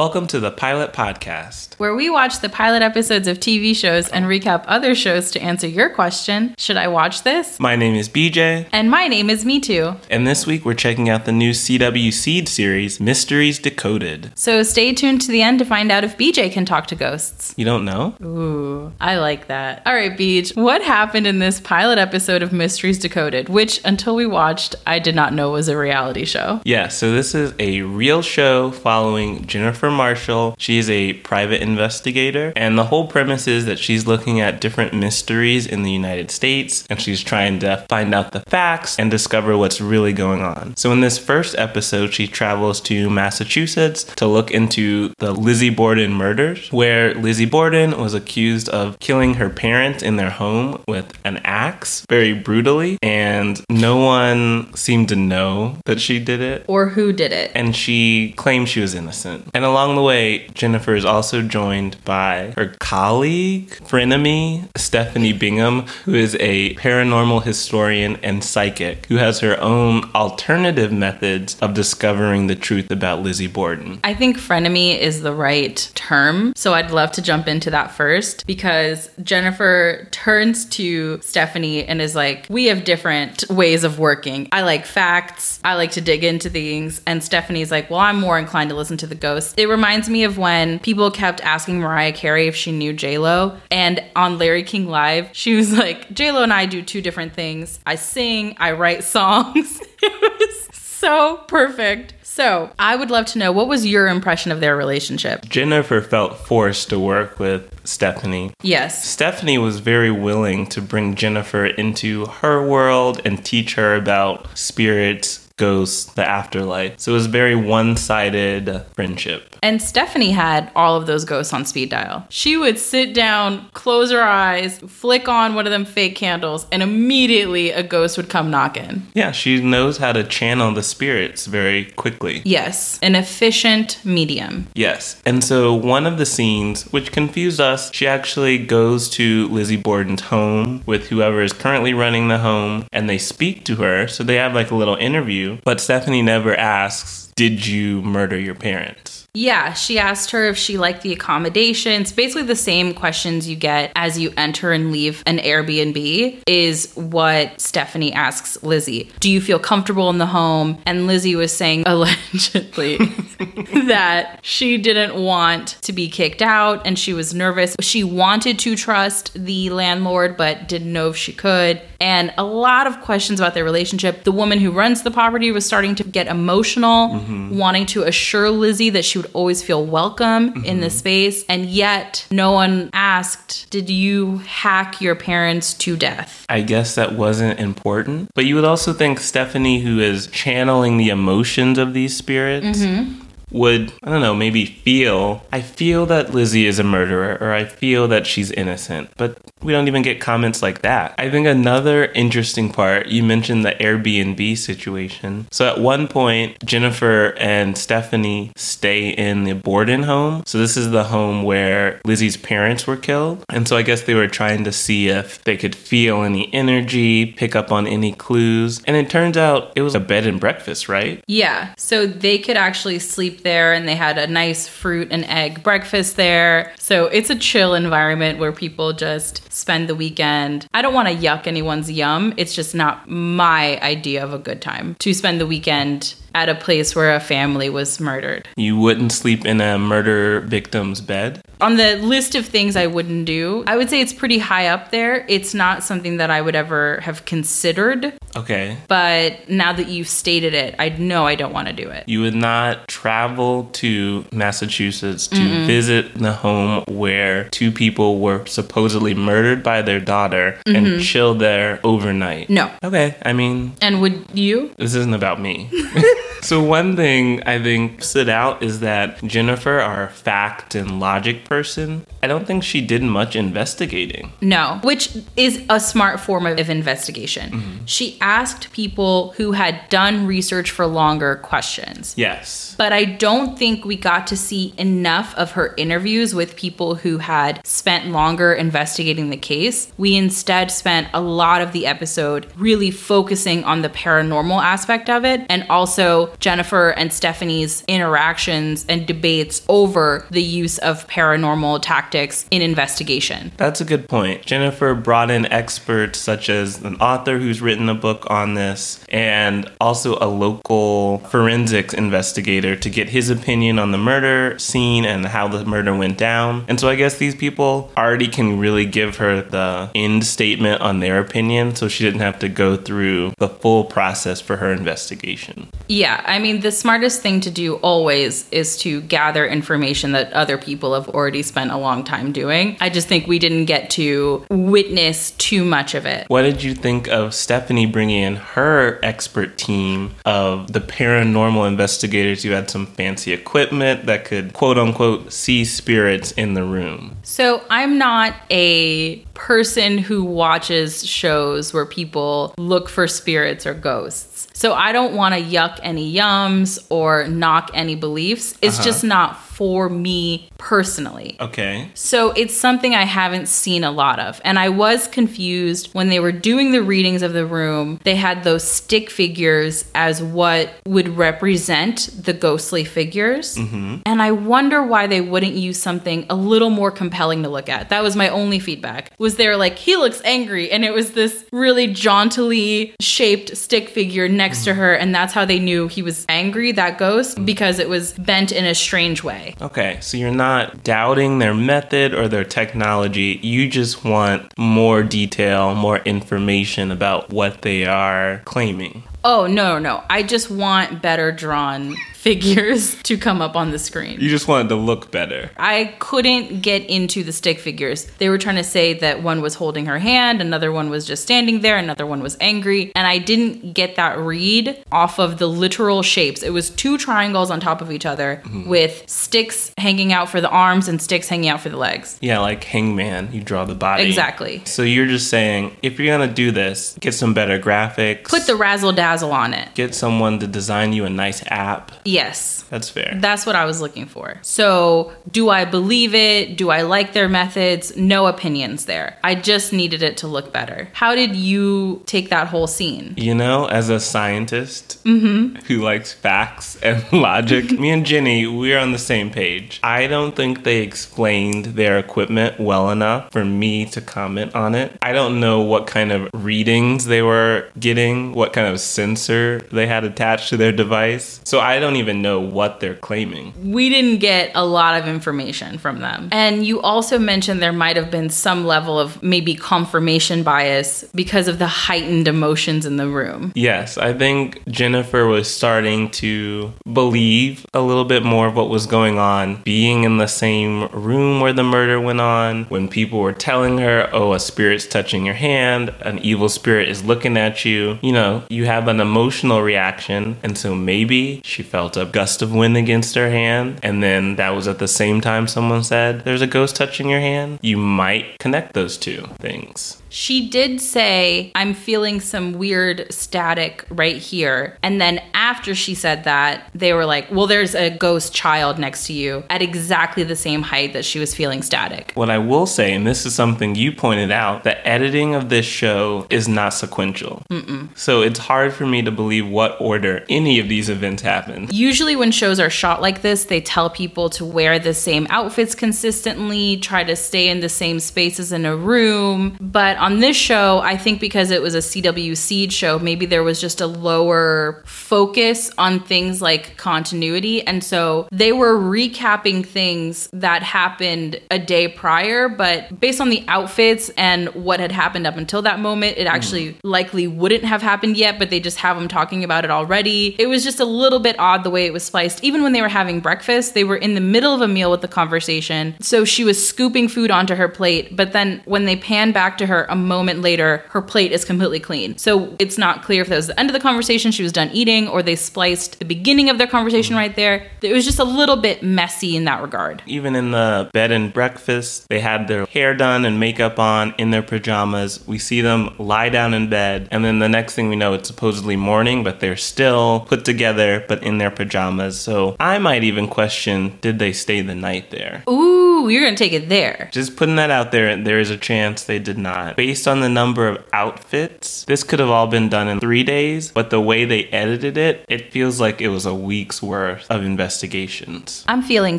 Welcome to the Pilot Podcast. where we watch the pilot episodes of TV shows and recap other shows to answer your question Should I watch this? My name is BJ, And my name is Me Too. and this week we're checking out the new CW Seed series, Mysteries Decoded. So stay tuned to the end to find out if BJ can talk to ghosts. You don't know? Ooh, I like that. All right, BJ, what happened in this pilot episode of Mysteries Decoded, which until we watched, I did not know was a reality show? Yeah, so this is a real show following Jennifer Marshall. She is a private investigator, and the whole premise is that she's looking at different mysteries in the United States and she's trying to find out the facts and discover what's really going on. So, in this first episode, she travels to Massachusetts to look into the Lizzie Borden murders, where Lizzie Borden was accused of killing her parents in their home with an axe very brutally, and no one seemed to know that she did it Or who did it? and she claims she was innocent. And along the way, Jennifer is also joined by her colleague, frenemy, Stephanie Bingham, who is a paranormal historian and psychic who has her own alternative methods of discovering the truth about Lizzie Borden. I think frenemy is the right term. So I'd love to jump into that first because Jennifer turns to Stephanie and is like, We have different ways of working. I like facts, I like to dig into things. And Stephanie's like, Well, I'm more inclined to listen to the ghosts. It reminds me of when people kept asking Mariah Carey if she knew J-Lo. And on Larry King Live, she was like, J-Lo and I do two different things. I sing, I write songs. it was so perfect. So, I would love to know what was your impression of their relationship? Jennifer felt forced to work with Stephanie. Yes. Stephanie was very willing to bring Jennifer into her world and teach her about spirits, ghosts, the afterlife. So it was very one sided friendship. And Stephanie had all of those ghosts on speed dial. She would sit down, close her eyes, flick on one of them fake candles, and immediately a ghost would come knocking. Yeah, she knows how to channel the spirits very quickly. Yes, an efficient medium. Yes. And so one of the scenes, which confused us, she actually goes to Lizzie Borden's home with whoever is currently running the home and they speak to her. So they have like a little interview, but Stephanie never asks, Did you murder your parents? Yeah, she asked her if she liked the accommodations. Basically, the same questions you get as you enter and leave an Airbnb is what Stephanie asks Lizzie. Do you feel comfortable in the home? And Lizzie was saying allegedly that she didn't want to be kicked out and she was nervous. She wanted to trust the landlord, but didn't know if she could. And a lot of questions about their relationship. The woman who runs the property was starting to get emotional, mm-hmm. wanting to assure Lizzie that she would always feel welcome in the mm-hmm. space. And yet, no one asked, Did you hack your parents to death? I guess that wasn't important. But you would also think Stephanie, who is channeling the emotions of these spirits, mm-hmm. Would, I don't know, maybe feel, I feel that Lizzie is a murderer or I feel that she's innocent. But we don't even get comments like that. I think another interesting part, you mentioned the Airbnb situation. So at one point, Jennifer and Stephanie stay in the Borden home. So this is the home where Lizzie's parents were killed. And so I guess they were trying to see if they could feel any energy, pick up on any clues. And it turns out it was a bed and breakfast, right? Yeah, so they could actually sleep there and they had a nice fruit and egg breakfast there. So it's a chill environment where people just spend the weekend. I don't want to yuck anyone's yum. It's just not my idea of a good time to spend the weekend at a place where a family was murdered. You wouldn't sleep in a murder victim's bed. On the list of things I wouldn't do, I would say it's pretty high up there. It's not something that I would ever have considered, Okay. but now that you've stated it, I know I don't want to do it. You would not travel to Massachusetts to visit the home where two people were supposedly murdered by their daughter and mm-hmm. chill there overnight. No. Okay, I mean, And would you? this isn't about me. so, one thing I think stood out is that Jennifer, our fact and logic person, I don't think she did much investigating. No, which is a smart form of investigation. Mm-hmm. She asked people who had done research for longer questions. Yes. But I don't think we got to see enough of her interviews with people who had spent longer investigating the case. We instead spent a lot of the episode really focusing on the paranormal aspect of it and also also Jennifer and Stephanie's interactions and debates over the use of paranormal tactics in investigation. That's a good point. Jennifer brought in experts such as an author who's written a book on this and also a local forensics investigator to get his opinion on the murder scene and how the murder went down. And so I guess these people already can really give her the end statement on their opinion so she didn't have to go through the full process for her investigation. Yeah, I mean, the smartest thing to do always is to gather information that other people have already spent a long time doing. I just think we didn't get to witness too much of it. What did you think of Stephanie bringing in her expert team of the paranormal investigators who had some fancy equipment that could quote unquote see spirits in the room? So, I'm not a person who watches shows where people look for spirits or ghosts. So I don't want to yuck any yums or knock any beliefs. It's Uh-huh. just not for me personally. Okay. So it's something I haven't seen a lot of. And I was confused when they were doing the readings of the room. They had those stick figures as what would represent the ghostly figures. Mm-hmm. And I wonder why they wouldn't use something a little more compelling to look at. That was my only feedback. Was there like he looks angry and it was this really jauntily shaped stick figure next to mm-hmm. her and that's how they knew he was angry that ghost mm-hmm. because it was bent in a strange way. Okay, so you're not doubting their method or their technology. You just want more detail, more information about what they are claiming. Oh, no, no, no. I just want better drawn figures to come up on the screen. You just wanted to look better. I couldn't get into the stick figures. They were trying to say that one was holding her hand, another one was just standing there, another one was angry, and I didn't get that read off of the literal shapes. It was two triangles on top of each other mm-hmm. with sticks hanging out for the arms and sticks hanging out for the legs. Yeah, like Hangman, you draw the body. Exactly. So you're just saying, if you're gonna do this, get some better graphics. Put the razzle dazzle on it. get someone to design you a nice app. Yes. That's fair. That's what I was looking for. So, do I believe it? Do I like their methods? No opinions there. I just needed it to look better. How did you take that whole scene? you know, as a scientist mm-hmm. who likes facts and logic, me and Jenny, we're on the same page. I don't think they explained their equipment well enough for me to comment on it. I don't know what kind of readings they were getting, what kind of sensor they had attached to their device. So I don't even know what they're claiming. We didn't get a lot of information from them. And you also mentioned there might have been some level of maybe confirmation bias because of the heightened emotions in the room. Yes, I think Jennifer was starting to believe a little bit more of what was going on, being in the same room where the murder went on, when people were telling her, oh, a spirit's touching your hand, an evil spirit is looking at you. You know, you have an emotional reaction, and so maybe she felt a gust of wind against her hand, and then that was at the same time someone said, there's a ghost touching your hand. You might connect those two things. She did say, I'm feeling some weird static right here. And then after she said that, they were like, Well, there's a ghost child next to you at exactly the same height that she was feeling static. What I will say, and this is something you pointed out, the editing of this show is not sequential. Mm-mm. So it's hard for me to believe what order any of these events happened. Usually, when shows are shot like this, they tell people to wear the same outfits consistently, try to stay in the same spaces in a room. But on this show, I think because it was a CW Seed show, maybe there was just a lower focus on things like continuity. And so they were recapping things that happened a day prior, but based on the outfits and what had happened up until that moment, it actually likely wouldn't have happened yet, but they just have them talking about it already. It was just a little bit odd the way it was spliced. Even when they were having breakfast, they were in the middle of a meal with the conversation. So she was scooping food onto her plate, but then when they pan back to her a moment later, her plate is completely clean. So it's not clear if that was the end of the conversation, she was done eating, or they spliced the beginning of their conversation mm-hmm. right there. It was just a little bit messy in that regard. Even in the bed and breakfast, they had their hair done and makeup on in their pajamas. We see them lie down in bed, and then the next thing we know, it's supposedly morning, but they're still put together, but in their pajamas. So I might even question did they stay the night there? Ooh, you're gonna take it there. Just putting that out there, there is a chance they did not. Based on the number of outfits, this could have all been done in three days, but the way they edited it, it feels like it was a week's worth of investigations. I'm feeling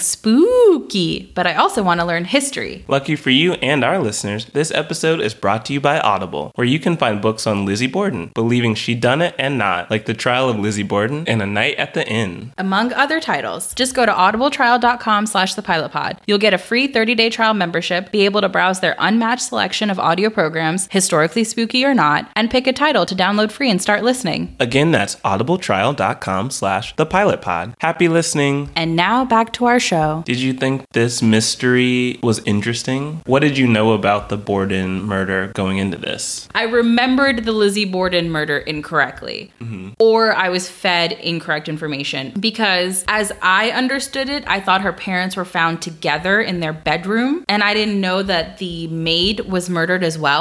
spooky, but I also want to learn history. Lucky for you and our listeners, this episode is brought to you by Audible, where you can find books on Lizzie Borden, believing she done it and not, like The Trial of Lizzie Borden and A Night at the Inn. Among other titles, just go to audibletrial.com slash the pilot pod. You'll get a free 30-day trial membership, be able to browse their unmatched selection of audio programs, historically spooky or not, and pick a title to download free and start listening. Again, that's audibletrial.com slash the pilot pod. Happy listening. And now back to our show. Did you think this mystery was interesting? What did you know about the Borden murder going into this? I remembered the Lizzie Borden murder incorrectly, mm-hmm. or I was fed incorrect information because, as I understood it, I thought her parents were found together in their bedroom, and I didn't know that the maid was murdered as well.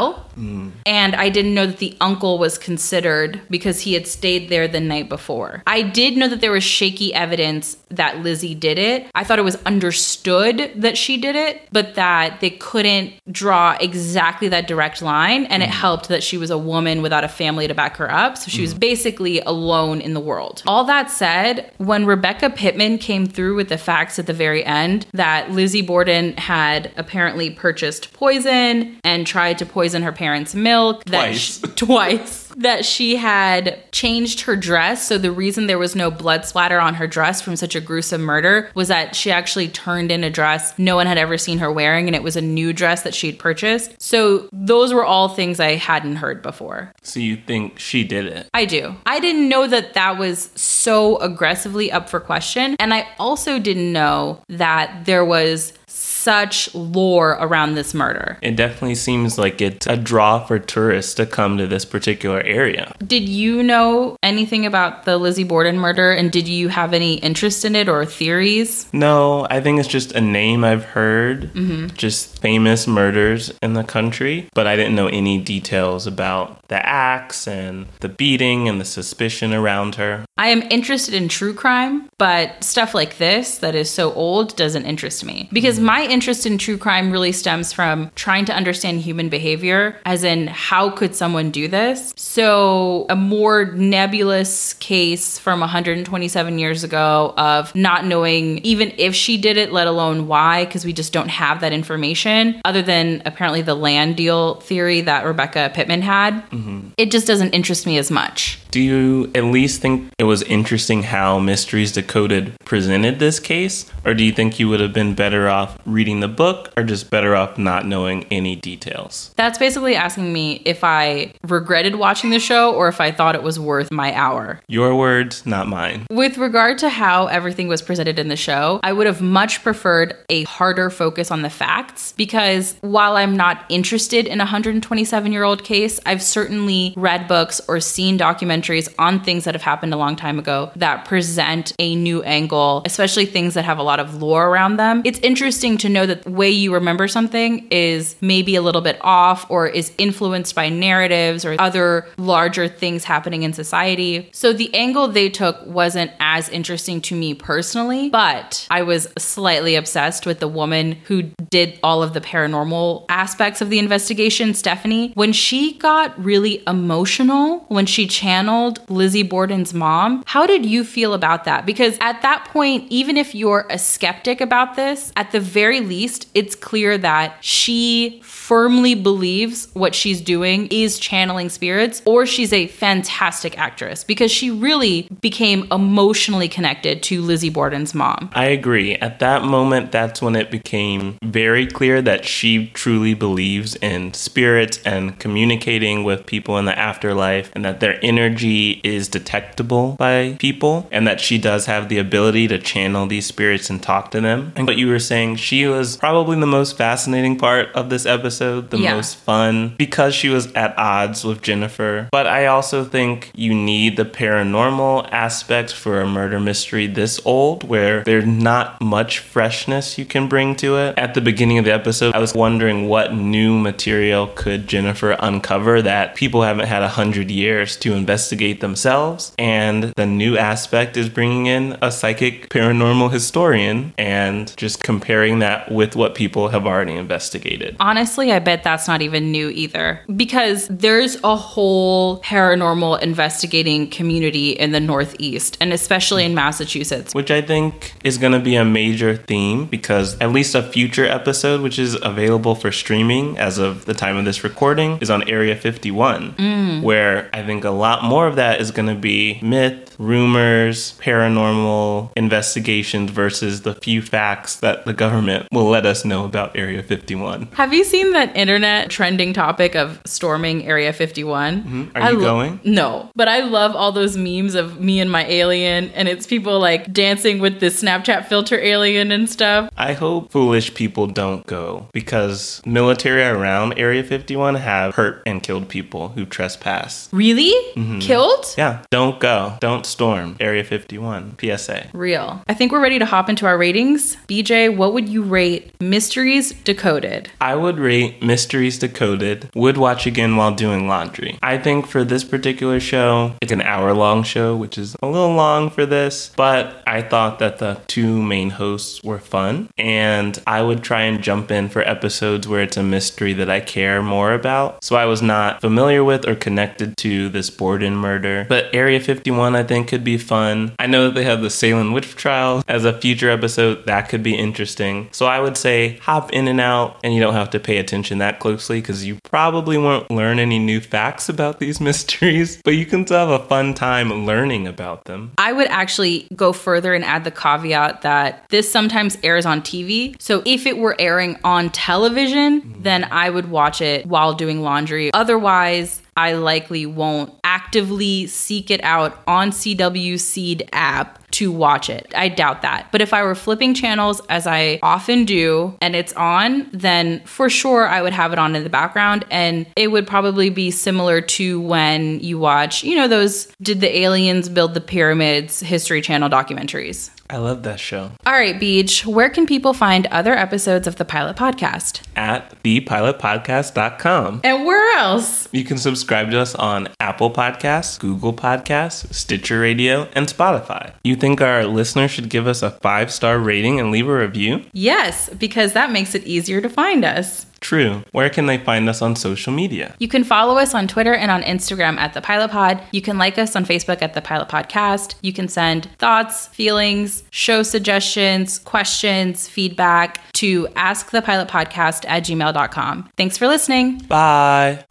And I didn't know that the uncle was considered because he had stayed there the night before. I did know that there was shaky evidence that Lizzie did it. I thought it was understood that she did it, but that they couldn't draw exactly that direct line. And it mm. helped that she was a woman without a family to back her up. So she was mm. basically alone in the world. All that said, when Rebecca Pittman came through with the facts at the very end that Lizzie Borden had apparently purchased poison and tried to poison her parents' milk, that Twice. sh- twice that she had changed her dress. So the reason there was no blood splatter on her dress from such a gruesome murder was that she actually turned in a dress no one had ever seen her wearing and it was a new dress that she'd purchased. So those were all things I hadn't heard before. So you think she did it? I do. I didn't know that that was so aggressively up for question. And I also didn't know that there was such lore around this murder. It definitely seems like it's a draw for tourists to come to this particular area. Did you know anything about the Lizzie Borden murder and did you have any interest in it or theories? No, I think it's just a name I've heard, mm-hmm. just famous murders in the country, but I didn't know any details about the axe and the beating and the suspicion around her. I am interested in true crime, but stuff like this that is so old doesn't interest me. Because mm-hmm. my interest in true crime really stems from trying to understand human behavior, as in, how could someone do this? So, a more nebulous case from 127 years ago of not knowing even if she did it, let alone why, because we just don't have that information, other than apparently the land deal theory that Rebecca Pittman had. Mm-hmm. It just doesn't interest me as much. Do you at least think it was interesting how Mysteries Decoded presented this case? Or do you think you would have been better off reading the book or just better off not knowing any details? That's basically asking me if I regretted watching the show or if I thought it was worth my hour. Your words, not mine. With regard to how everything was presented in the show, I would have much preferred a harder focus on the facts because while I'm not interested in a 127 year old case, I've certainly read books or seen documentaries on things that have happened a long time ago that present a new angle, especially things that have a lot of lore around them. It's interesting to know that the way you remember something is maybe a little bit off or is influenced by narratives or other larger things happening in society. So the angle they took wasn't as interesting to me personally, but I was slightly obsessed with the woman who did all of the paranormal aspects of the investigation, Stephanie. When she got really emotional, when she channeled Lizzie Borden's mom, how did you feel about that? Because at that point, even if you're a skeptic about this, at the very least, it's clear that she firmly believes what she's doing is channeling spirits, or she's a fantastic actress because she really became emotionally connected to Lizzie Borden's mom. I agree. At that moment, that's when it became very clear that she truly believes in spirits and communicating with people in the afterlife, and that their energy is detectable by people, and that she does have the ability to channel these spirits and talk to them. And what you were saying, she was probably the most fascinating part of this episode, the Yeah. most fun, because she was at odds with Jennifer. But I also think you need the paranormal aspect for a murder mystery this old where there's not much freshness you can bring to it. At the beginning of the episode, I was wondering what new material could Jennifer uncover that people haven't had a hundred years to investigate themselves. And the new aspect is bringing in a psychic paranormal historian and just comparing that with what people have already investigated. Honestly, I bet that's not even new either because there's a whole paranormal investigating community in the Northeast and especially in Massachusetts. Which I think is going to be a major theme because at least a future episode, which is available for streaming as of the time of this recording, is on Area 51, mm. where I think a lot more of that is going to be myth, rumors, paranormal investigations versus the few facts that the government will let us know about Area 51. Have you seen that internet trending topic of storming Area 51? Mm-hmm. Are I you lo- going? No, but I love all those memes of me and my alien, and it's people like dancing with this Snapchat filter alien and stuff. I hope foolish people don't go because military around Area 51 have hurt and killed people who trespass. Really? Killed? Yeah, don't go. Don't storm Area 51. PSA. Real. I think we're ready to hop into our ratings. BJ, what would you rate Mysteries Decoded? I would rate Mysteries Decoded, would watch again while doing laundry. I think for this particular show, it's an hour long show, which is a little long for this, but I thought that the two main hosts were fun, and I would try and jump in for episodes where it's a mystery that I care more about. So I was not familiar with or connected to this Borden murder. But Area 51, I think, could be fun. I know that they have the Salem witch trial as a future episode. That could be interesting. So I would say hop in and out, and you don't have to pay attention that closely because you probably won't learn any new facts about these mysteries, but you can still have a fun time learning about them. I would actually go further and add the caveat that this sometimes airs on TV. So if it were airing on television, mm. then I would watch it while doing laundry. Otherwise, I likely won't actively seek it out on CW Seed app to watch it. I doubt that. But if I were flipping channels, as I often do, and it's on, then for sure I would have it on in the background. And it would probably be similar to when you watch, you know, those Did the Aliens Build the Pyramids History Channel documentaries. I love that show. All right, BJ, where can people find other episodes of the Pilot Podcast? At thepilotpodcast.com. And where else? You can subscribe to us on Apple Podcasts, Google Podcasts, Stitcher Radio, and Spotify. You think our listeners should give us a five star rating and leave a review? Yes, because that makes it easier to find us. True. Where can they find us on social media? You can follow us on Twitter and on Instagram at The Pilot Pod. You can like us on Facebook at The Pilot Podcast. You can send thoughts, feelings, show suggestions, questions, feedback to askthepilotpodcast at gmail.com. Thanks for listening. Bye.